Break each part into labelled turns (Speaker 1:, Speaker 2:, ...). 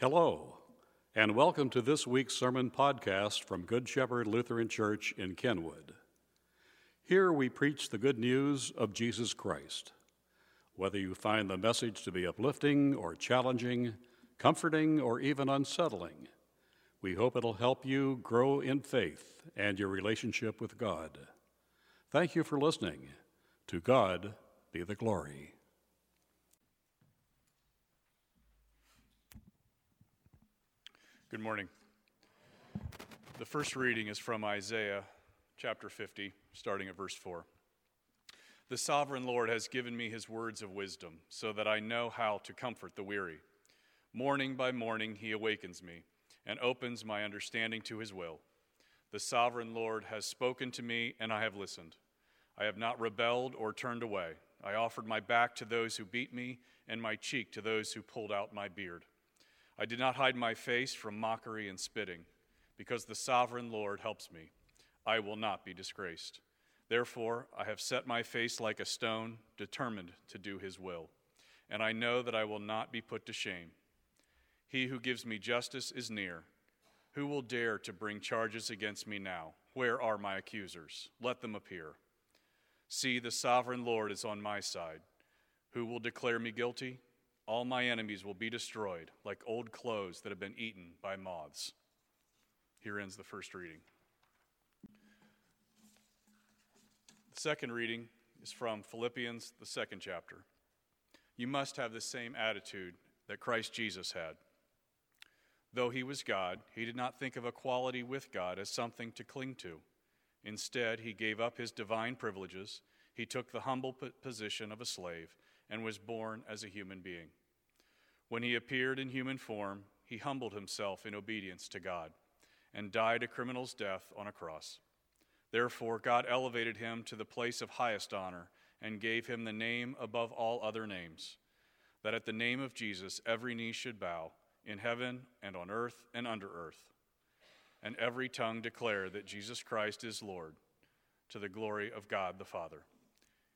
Speaker 1: Hello, and welcome to this week's sermon podcast from Good Shepherd Lutheran Church in Kenwood. Here we preach the good news of Jesus Christ. Whether you find the message to be uplifting or challenging, comforting or even unsettling, we hope it'll help you grow in faith and your relationship with God. Thank you for listening. To God be the glory.
Speaker 2: Good morning. The first reading is from Isaiah chapter 50, starting at verse 4. The sovereign Lord has given me his words of wisdom, so that I know how to comfort the weary. Morning by morning he awakens me and opens my understanding to his will. The sovereign Lord has spoken to me, and I have listened. I have not rebelled or turned away. I offered my back to those who beat me, and my cheek to those who pulled out my beard. I did not hide my face from mockery and spitting, because the sovereign Lord helps me. I will not be disgraced. Therefore, I have set my face like a stone, determined to do his will. And I know that I will not be put to shame. He who gives me justice is near. Who will dare to bring charges against me now? Where are my accusers? Let them appear. See, the sovereign Lord is on my side. Who will declare me guilty? All my enemies will be destroyed, like old clothes that have been eaten by moths. Here ends the first reading. The second reading is from Philippians, the second chapter. You must have the same attitude that Christ Jesus had. Though he was God, he did not think of equality with God as something to cling to. Instead, he gave up his divine privileges. He took the humble position of a slave and was born as a human being. When he appeared in human form, he humbled himself in obedience to God and died a criminal's death on a cross. Therefore, God elevated him to the place of highest honor and gave him the name above all other names, that at the name of Jesus every knee should bow, in heaven and on earth and under earth, and every tongue declare that Jesus Christ is Lord, to the glory of God the Father.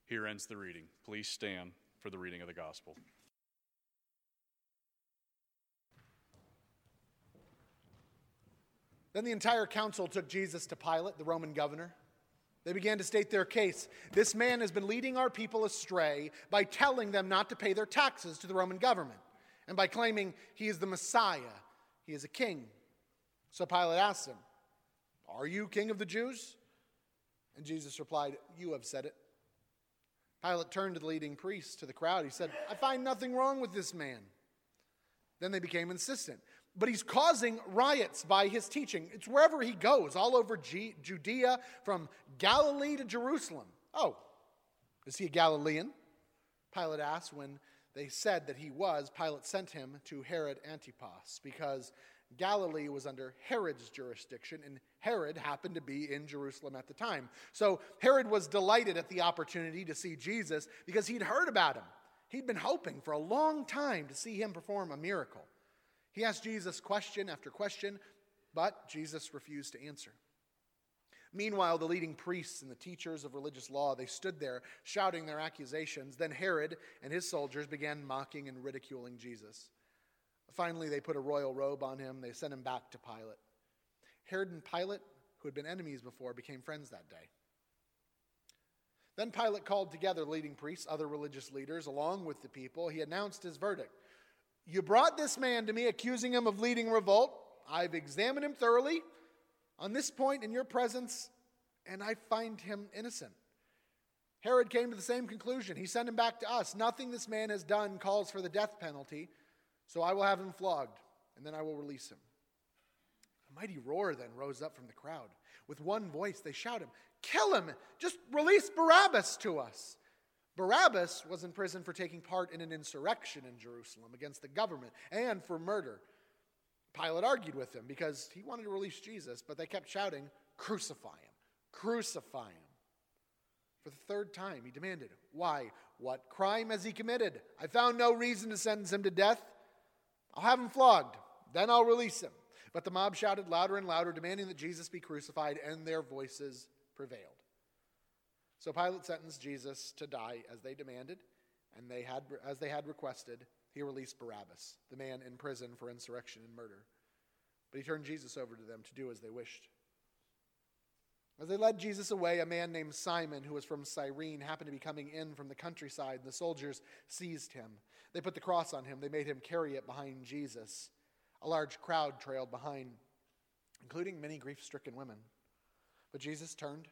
Speaker 2: Here ends the reading. Please stand for the reading of the gospel.
Speaker 3: Then the entire council took Jesus to Pilate, the Roman governor. They began to state their case. This man has been leading our people astray by telling them not to pay their taxes to the Roman government and by claiming he is the Messiah, he is a king. So Pilate asked him, Are you king of the Jews? And Jesus replied, You have said it. Pilate turned to the leading priests, to the crowd. He said, I find nothing wrong with this man. Then they became insistent but he's causing riots by his teaching. It's wherever he goes, all over G- Judea, from Galilee to Jerusalem. Oh, is he a Galilean? Pilate asked when they said that he was. Pilate sent him to Herod Antipas because Galilee was under Herod's jurisdiction, and Herod happened to be in Jerusalem at the time. So Herod was delighted at the opportunity to see Jesus because he'd heard about him. He'd been hoping for a long time to see him perform a miracle. He asked Jesus question after question, but Jesus refused to answer. Meanwhile, the leading priests and the teachers of religious law, they stood there shouting their accusations. Then Herod and his soldiers began mocking and ridiculing Jesus. Finally, they put a royal robe on him. They sent him back to Pilate. Herod and Pilate, who had been enemies before, became friends that day. Then Pilate called together leading priests, other religious leaders, along with the people. He announced his verdict you brought this man to me, accusing him of leading revolt. I've examined him thoroughly on this point in your presence, and I find him innocent. Herod came to the same conclusion. He sent him back to us. Nothing this man has done calls for the death penalty, so I will have him flogged, and then I will release him. A mighty roar then rose up from the crowd. With one voice, they shouted, Kill him! Just release Barabbas to us. Barabbas was in prison for taking part in an insurrection in Jerusalem against the government and for murder. Pilate argued with him because he wanted to release Jesus, but they kept shouting, Crucify him! Crucify him! For the third time, he demanded, Why? What crime has he committed? I found no reason to sentence him to death. I'll have him flogged, then I'll release him. But the mob shouted louder and louder, demanding that Jesus be crucified, and their voices prevailed. So Pilate sentenced Jesus to die as they demanded, and they had, as they had requested. he released Barabbas, the man in prison for insurrection and murder. But he turned Jesus over to them to do as they wished. As they led Jesus away, a man named Simon, who was from Cyrene, happened to be coming in from the countryside, and the soldiers seized him. They put the cross on him, they made him carry it behind Jesus. A large crowd trailed behind, including many grief stricken women. But Jesus turned.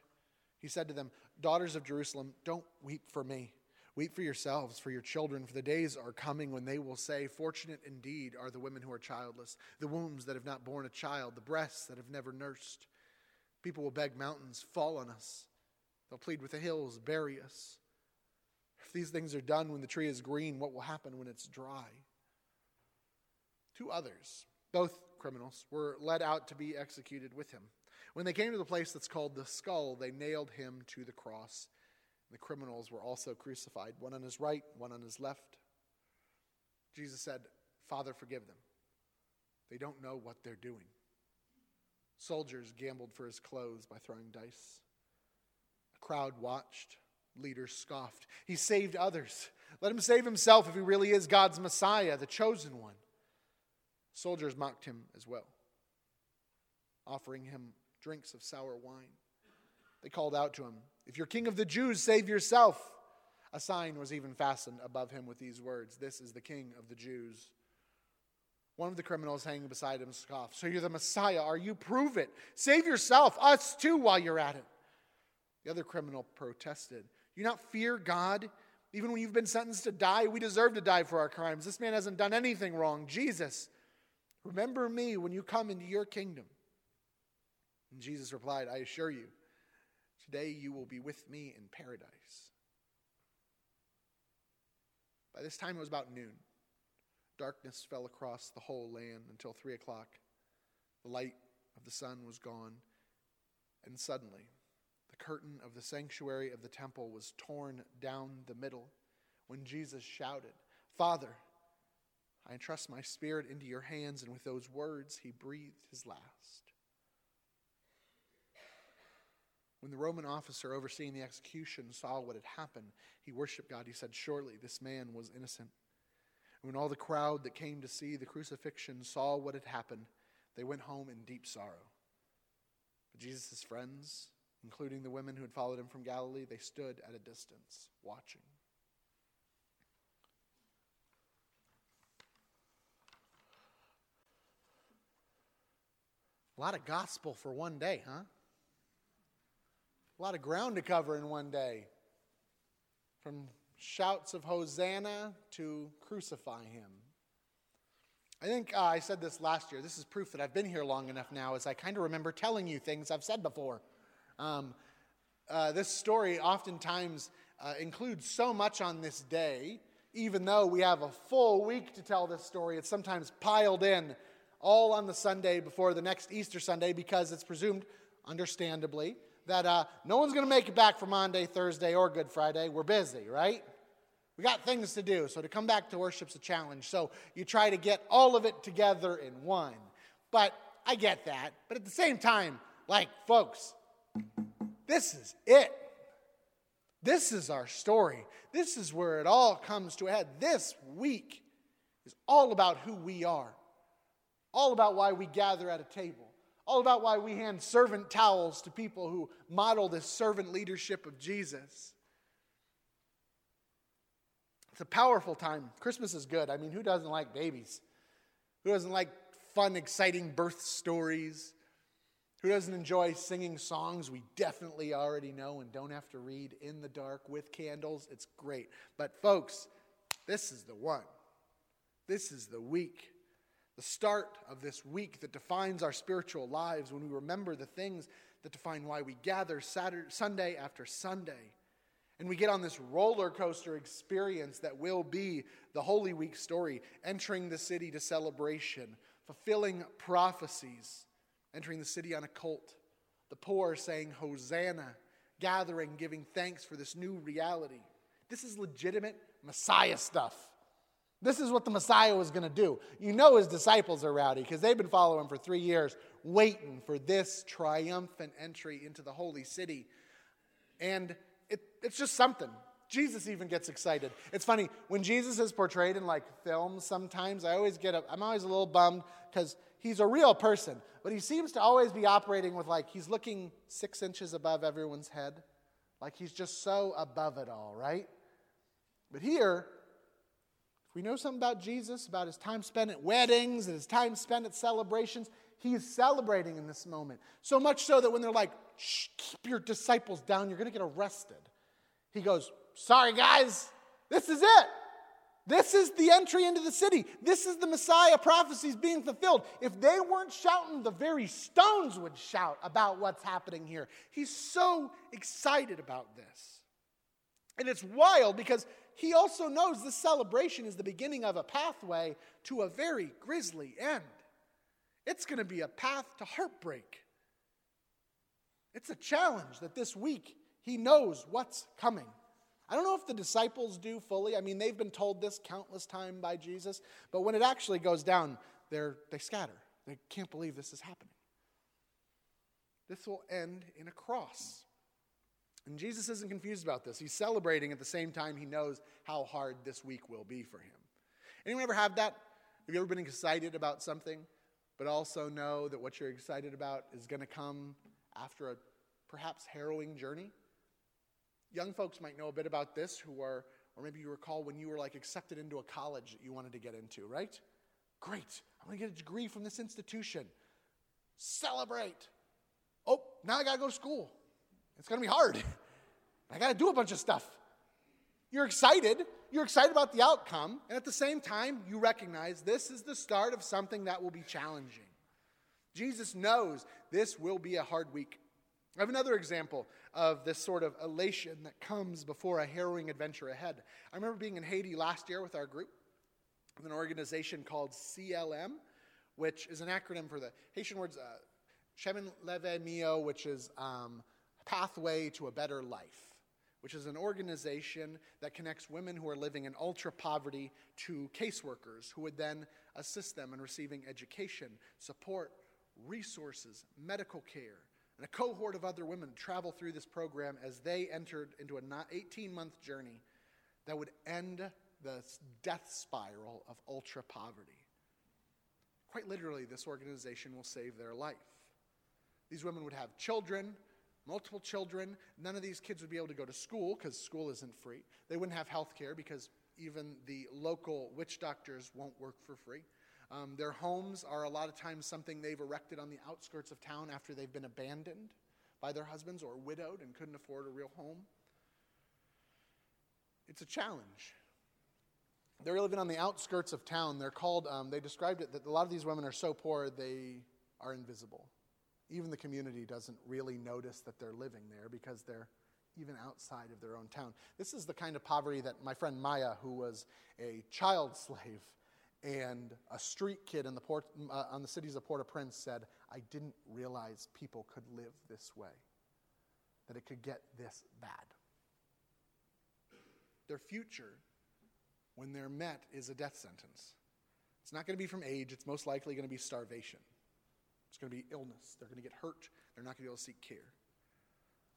Speaker 3: He said to them, Daughters of Jerusalem, don't weep for me. Weep for yourselves, for your children, for the days are coming when they will say, Fortunate indeed are the women who are childless, the wombs that have not borne a child, the breasts that have never nursed. People will beg mountains, fall on us. They'll plead with the hills, bury us. If these things are done when the tree is green, what will happen when it's dry? Two others, both criminals, were led out to be executed with him. When they came to the place that's called the skull, they nailed him to the cross. The criminals were also crucified, one on his right, one on his left. Jesus said, Father, forgive them. They don't know what they're doing. Soldiers gambled for his clothes by throwing dice. A crowd watched. Leaders scoffed. He saved others. Let him save himself if he really is God's Messiah, the chosen one. Soldiers mocked him as well, offering him drinks of sour wine. They called out to him, If you're king of the Jews, save yourself. A sign was even fastened above him with these words This is the king of the Jews. One of the criminals hanging beside him scoffed, So you're the Messiah, are you? Prove it. Save yourself, us too, while you're at it. The other criminal protested, You not fear God? Even when you've been sentenced to die, we deserve to die for our crimes. This man hasn't done anything wrong. Jesus, remember me when you come into your kingdom. And Jesus replied, I assure you, today you will be with me in paradise. By this time it was about noon. Darkness fell across the whole land until three o'clock. The light of the sun was gone, and suddenly the curtain of the sanctuary of the temple was torn down the middle when Jesus shouted, Father, I entrust my spirit into your hands, and with those words he breathed his last. When the Roman officer overseeing the execution saw what had happened, he worshiped God. He said, Surely this man was innocent. When all the crowd that came to see the crucifixion saw what had happened, they went home in deep sorrow. But Jesus' friends, including the women who had followed him from Galilee, they stood at a distance, watching. A lot of gospel for one day, huh? A lot of ground to cover in one day. From shouts of Hosanna to crucify him. I think uh, I said this last year. This is proof that I've been here long enough now, as I kind of remember telling you things I've said before. Um, uh, this story oftentimes uh, includes so much on this day, even though we have a full week to tell this story, it's sometimes piled in all on the Sunday before the next Easter Sunday because it's presumed, understandably, that uh, no one's going to make it back for Monday, Thursday, or Good Friday. We're busy, right? We got things to do. So to come back to worship's a challenge. So you try to get all of it together in one. But I get that. But at the same time, like, folks, this is it. This is our story. This is where it all comes to a head. This week is all about who we are, all about why we gather at a table, all about why we hand servant towels to people who model this servant leadership of Jesus. It's a powerful time. Christmas is good. I mean, who doesn't like babies? Who doesn't like fun, exciting birth stories? Who doesn't enjoy singing songs we definitely already know and don't have to read in the dark with candles? It's great. But, folks, this is the one. This is the week the start of this week that defines our spiritual lives when we remember the things that define why we gather Saturday, Sunday after Sunday. And we get on this roller coaster experience that will be the Holy Week story, entering the city to celebration, fulfilling prophecies, entering the city on a cult, the poor saying, Hosanna, gathering, giving thanks for this new reality. This is legitimate Messiah stuff. This is what the Messiah was going to do. You know his disciples are rowdy because they've been following him for three years, waiting for this triumphant entry into the holy city. And it, it's just something. Jesus even gets excited. It's funny, when Jesus is portrayed in like films sometimes, I always get, I'm always a little bummed because he's a real person, but he seems to always be operating with like, he's looking six inches above everyone's head. Like he's just so above it all, right? But here, if we know something about Jesus, about his time spent at weddings and his time spent at celebrations, he's celebrating in this moment. So much so that when they're like, Shh, keep your disciples down, you're going to get arrested. He goes, Sorry, guys, this is it. This is the entry into the city. This is the Messiah prophecies being fulfilled. If they weren't shouting, the very stones would shout about what's happening here. He's so excited about this. And it's wild because he also knows this celebration is the beginning of a pathway to a very grisly end. It's going to be a path to heartbreak. It's a challenge that this week he knows what's coming. I don't know if the disciples do fully. I mean, they've been told this countless times by Jesus, but when it actually goes down, they're, they scatter. They can't believe this is happening. This will end in a cross. And Jesus isn't confused about this. He's celebrating at the same time he knows how hard this week will be for him. Anyone ever have that? Have you ever been excited about something, but also know that what you're excited about is going to come after a perhaps harrowing journey? Young folks might know a bit about this who are, or maybe you recall when you were like accepted into a college that you wanted to get into, right? Great. I'm to get a degree from this institution. Celebrate. Oh, now I got to go to school. It's to be hard. I got to do a bunch of stuff. You're excited. You're excited about the outcome. And at the same time, you recognize this is the start of something that will be challenging. Jesus knows this will be a hard week. I have another example of this sort of elation that comes before a harrowing adventure ahead. I remember being in Haiti last year with our group, with an organization called CLM, which is an acronym for the Haitian words uh, Chemen Lavi Miyò, which is um, Pathway to a Better Life, which is an organization that connects women who are living in ultra poverty to caseworkers who would then assist them in receiving education, support, resources, medical care and a cohort of other women travel through this program as they entered into an 18 month journey that would end the death spiral of ultra poverty. Quite literally, this organization will save their life. These women would have children, multiple children. None of these kids would be able to go to school because school isn't free. They wouldn't have health care because even the local witch doctors won't work for free. Um, their homes are a lot of times something they've erected on the outskirts of town after they've been abandoned by their husbands or widowed and couldn't afford a real home. It's a challenge. They're living on the outskirts of town. They're called, um, they described it that a lot of these women are so poor they are invisible. Even the community doesn't really notice that they're living there because they're even outside of their own town. This is the kind of poverty that my friend Maya, who was a child slave, and a street kid in the port, uh, on the cities of Port-au-Prince said, I didn't realize people could live this way, that it could get this bad. Their future, when they're met, is a death sentence. It's not going to be from age, it's most likely going to be starvation. It's going to be illness. They're going to get hurt. They're not going to be able to seek care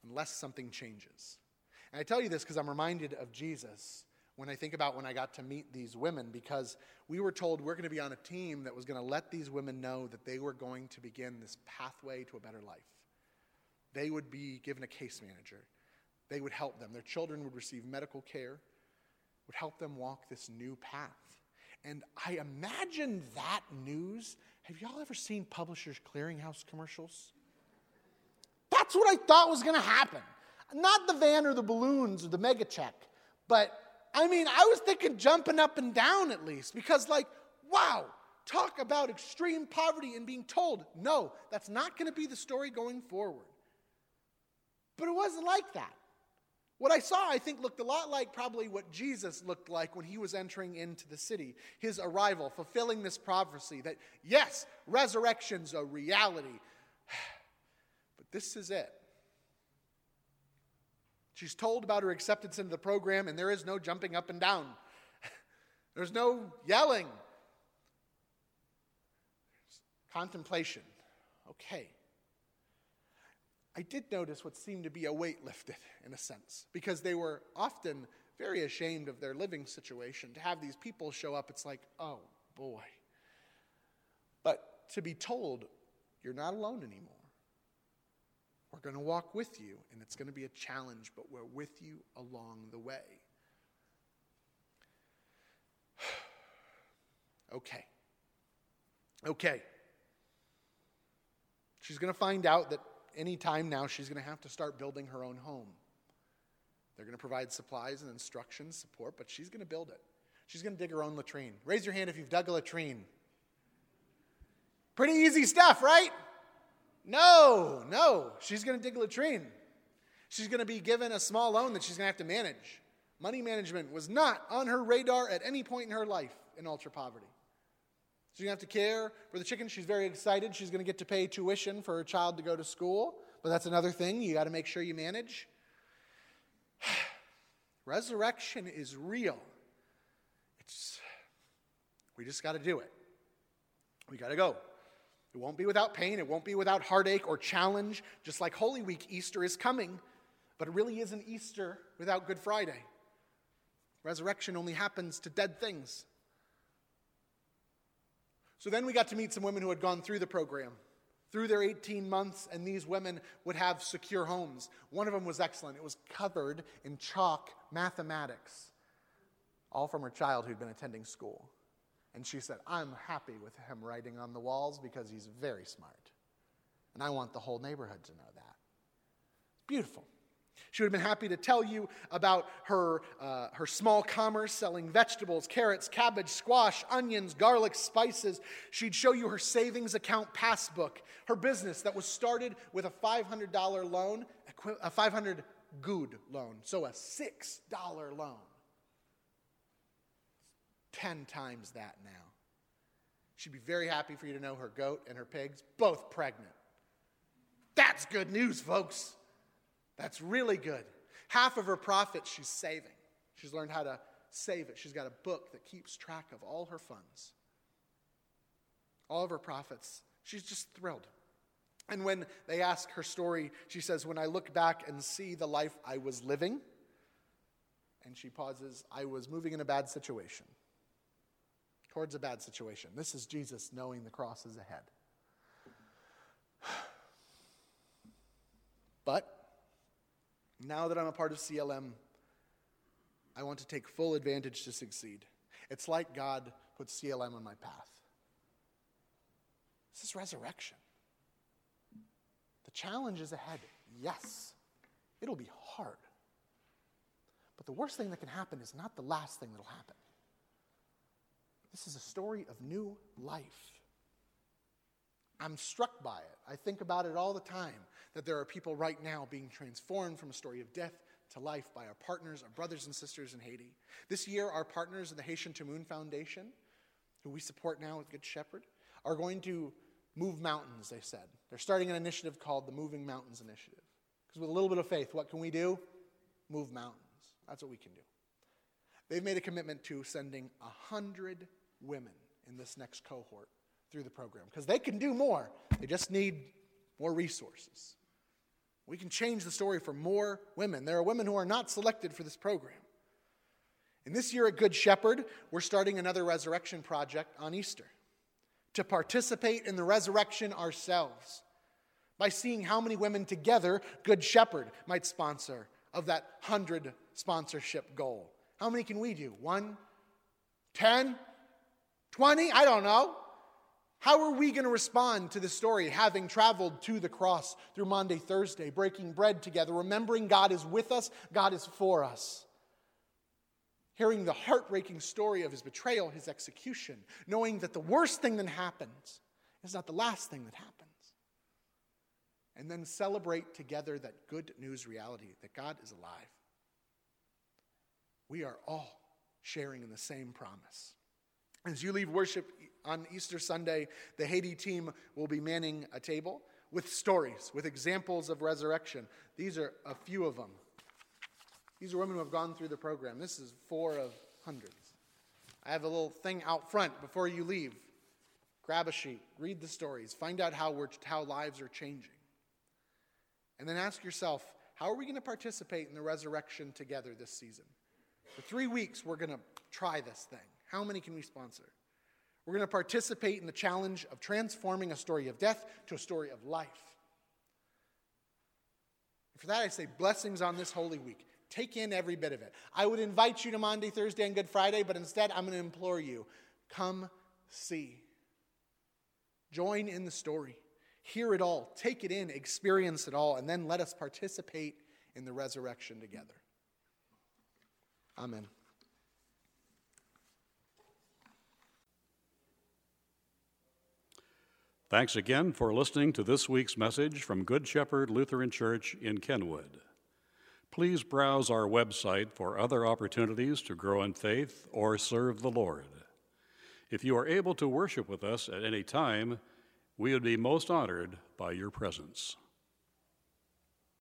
Speaker 3: unless something changes. And I tell you this because I'm reminded of Jesus when I think about when I got to meet these women because we were told we're going to be on a team that was going to let these women know that they were going to begin this pathway to a better life. They would be given a case manager. They would help them. Their children would receive medical care, would help them walk this new path. And I imagine that news. Have y'all ever seen Publishers Clearinghouse commercials? That's what I thought was going to happen. Not the van or the balloons or the mega check, but I mean, I was thinking jumping up and down at least because, like, wow, talk about extreme poverty and being told, no, that's not going to be the story going forward. But it wasn't like that. What I saw, I think, looked a lot like probably what Jesus looked like when he was entering into the city, his arrival, fulfilling this prophecy that, yes, resurrection's a reality, but this is it. She's told about her acceptance into the program, and there is no jumping up and down. There's no yelling. Contemplation. Okay. I did notice what seemed to be a weight lifted, in a sense, because they were often very ashamed of their living situation. To have these people show up, it's like, oh boy. But to be told, you're not alone anymore. We're going to walk with you, and it's going to be a challenge, but we're with you along the way. okay. Okay. She's going to find out that any time now she's going to have to start building her own home. They're going to provide supplies and instructions, support, but she's going to build it. She's going to dig her own latrine. Raise your hand if you've dug a latrine. Pretty easy stuff, right? No, no. She's going to dig a latrine. She's going to be given a small loan that she's going to have to manage. Money management was not on her radar at any point in her life in ultra poverty. She's going to have to care for the chicken. She's very excited. She's going to get to pay tuition for her child to go to school. But that's another thing you got to make sure you manage. Resurrection is real. It's we just got to do it. We got to go. It won't be without pain, it won't be without heartache or challenge, just like Holy Week, Easter is coming, but it really isn't Easter without Good Friday. Resurrection only happens to dead things. So then we got to meet some women who had gone through the program through their 18 months, and these women would have secure homes. One of them was excellent. It was covered in chalk mathematics, all from her child who'd been attending school. And she said, I'm happy with him writing on the walls because he's very smart. And I want the whole neighborhood to know that. Beautiful. She would have been happy to tell you about her, uh, her small commerce selling vegetables, carrots, cabbage, squash, onions, garlic, spices. She'd show you her savings account passbook, her business that was started with a $500 loan, a 500 gourde loan, so a $6 loan. 10 times that now. She'd be very happy for you to know her goat and her pigs, both pregnant. That's good news, folks. That's really good. Half of her profits she's saving. She's learned how to save it. She's got a book that keeps track of all her funds, all of her profits. She's just thrilled. And when they ask her story, she says, When I look back and see the life I was living, and she pauses, I was moving in a bad situation, towards a bad situation. This is Jesus knowing the cross is ahead. But now that I'm a part of CLM, I want to take full advantage to succeed. It's like God put CLM on my path. This is resurrection. The challenge is ahead. Yes, it'll be hard. But the worst thing that can happen is not the last thing that'll happen. This is a story of new life. I'm struck by it. I think about it all the time that there are people right now being transformed from a story of death to life by our partners, our brothers and sisters in Haiti. This year, our partners in the Haitian Tamoun Foundation, who we support now with Good Shepherd, are going to move mountains, they said. They're starting an initiative called the Moving Mountains Initiative. Because with a little bit of faith, what can we do? Move mountains. That's what we can do. They've made a commitment to sending 100 women in this next cohort through the program because they can do more. They just need more resources. We can change the story for more women. There are women who are not selected for this program. And this year at Good Shepherd, we're starting another resurrection project on Easter to participate in the resurrection ourselves by seeing how many women together Good Shepherd might sponsor of that 100 sponsorship goal. How many can we do? One? Ten? Twenty? I don't know. How are we going to respond to the story, having traveled to the cross through Monday, Thursday, breaking bread together, remembering God is with us, God is for us? Hearing the heartbreaking story of his betrayal, his execution, knowing that the worst thing that happens is not the last thing that happens. And then celebrate together that good news reality that God is alive. We are all sharing in the same promise. As you leave worship on Easter Sunday, the Haiti team will be manning a table with stories, with examples of resurrection. These are a few of them. These are women who have gone through the program. This is four of hundreds. I have a little thing out front before you leave. Grab a sheet, read the stories, find out how, we're, how lives are changing. And then ask yourself how are we going to participate in the resurrection together this season? For three weeks, we're going to try this thing. How many can we sponsor? We're going to participate in the challenge of transforming a story of death to a story of life. For that, I say blessings on this Holy Week. Take in every bit of it. I would invite you to Monday, Thursday, and Good Friday, but instead, I'm going to implore you come see. Join in the story. Hear it all. Take it in. Experience it all. And then let us participate in the resurrection together. Amen.
Speaker 1: Thanks again for listening to this week's message from Good Shepherd Lutheran Church in Kenwood. Please browse our website for other opportunities to grow in faith or serve the Lord. If you are able to worship with us at any time, we would be most honored by your presence.